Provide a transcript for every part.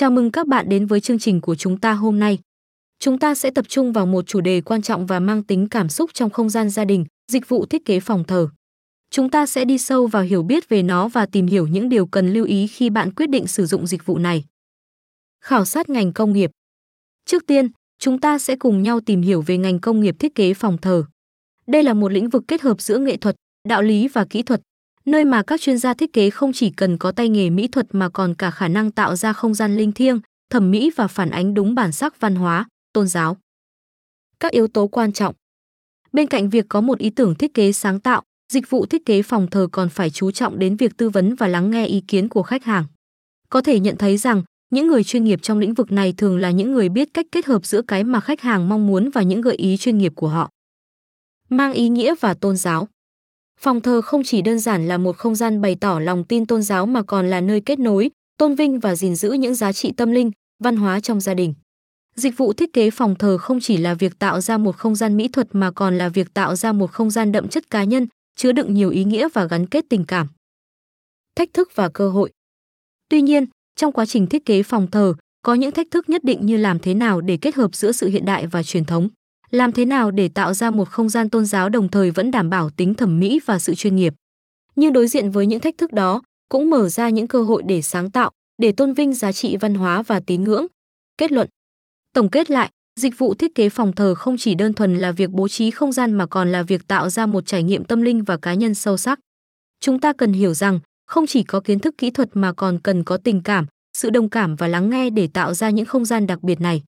Chào mừng các bạn đến với chương trình của chúng ta hôm nay. Chúng ta sẽ tập trung vào một chủ đề quan trọng và mang tính cảm xúc trong không gian gia đình, dịch vụ thiết kế phòng thờ. Chúng ta sẽ đi sâu vào hiểu biết về nó và tìm hiểu những điều cần lưu ý khi bạn quyết định sử dụng dịch vụ này. Khảo sát ngành công nghiệp. Trước tiên, chúng ta sẽ cùng nhau tìm hiểu về ngành công nghiệp thiết kế phòng thờ. Đây là một lĩnh vực kết hợp giữa nghệ thuật, đạo lý và kỹ thuật, nơi mà các chuyên gia thiết kế không chỉ cần có tay nghề mỹ thuật mà còn cả khả năng tạo ra không gian linh thiêng, thẩm mỹ và phản ánh đúng bản sắc văn hóa, tôn giáo. Các yếu tố quan trọng Bên cạnh việc có một ý tưởng thiết kế sáng tạo, dịch vụ thiết kế phòng thờ còn phải chú trọng đến việc tư vấn và lắng nghe ý kiến của khách hàng. Có thể nhận thấy rằng, những người chuyên nghiệp trong lĩnh vực này thường là những người biết cách kết hợp giữa cái mà khách hàng mong muốn và những gợi ý chuyên nghiệp của họ. Mang ý nghĩa và tôn giáo Phòng thờ không chỉ đơn giản là một không gian bày tỏ lòng tin tôn giáo mà còn là nơi kết nối, tôn vinh và gìn giữ những giá trị tâm linh, văn hóa trong gia đình. Dịch vụ thiết kế phòng thờ không chỉ là việc tạo ra một không gian mỹ thuật mà còn là việc tạo ra một không gian đậm chất cá nhân, chứa đựng nhiều ý nghĩa và gắn kết tình cảm. Thách thức và cơ hội. Tuy nhiên, trong quá trình thiết kế phòng thờ, có những thách thức nhất định như làm thế nào để kết hợp giữa sự hiện đại và truyền thống. Làm thế nào để tạo ra một không gian tôn giáo đồng thời vẫn đảm bảo tính thẩm mỹ và sự chuyên nghiệp. Nhưng đối diện với những thách thức đó, cũng mở ra những cơ hội để sáng tạo, để tôn vinh giá trị văn hóa và tín ngưỡng. Kết luận. Tổng kết lại, dịch vụ thiết kế phòng thờ không chỉ đơn thuần là việc bố trí không gian mà còn là việc tạo ra một trải nghiệm tâm linh và cá nhân sâu sắc. Chúng ta cần hiểu rằng, không chỉ có kiến thức kỹ thuật mà còn cần có tình cảm, sự đồng cảm và lắng nghe để tạo ra những không gian đặc biệt này.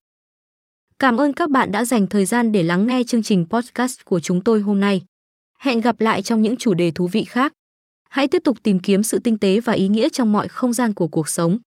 Cảm ơn các bạn đã dành thời gian để lắng nghe chương trình podcast của chúng tôi hôm nay. Hẹn gặp lại trong những chủ đề thú vị khác. Hãy tiếp tục tìm kiếm sự tinh tế và ý nghĩa trong mọi không gian của cuộc sống.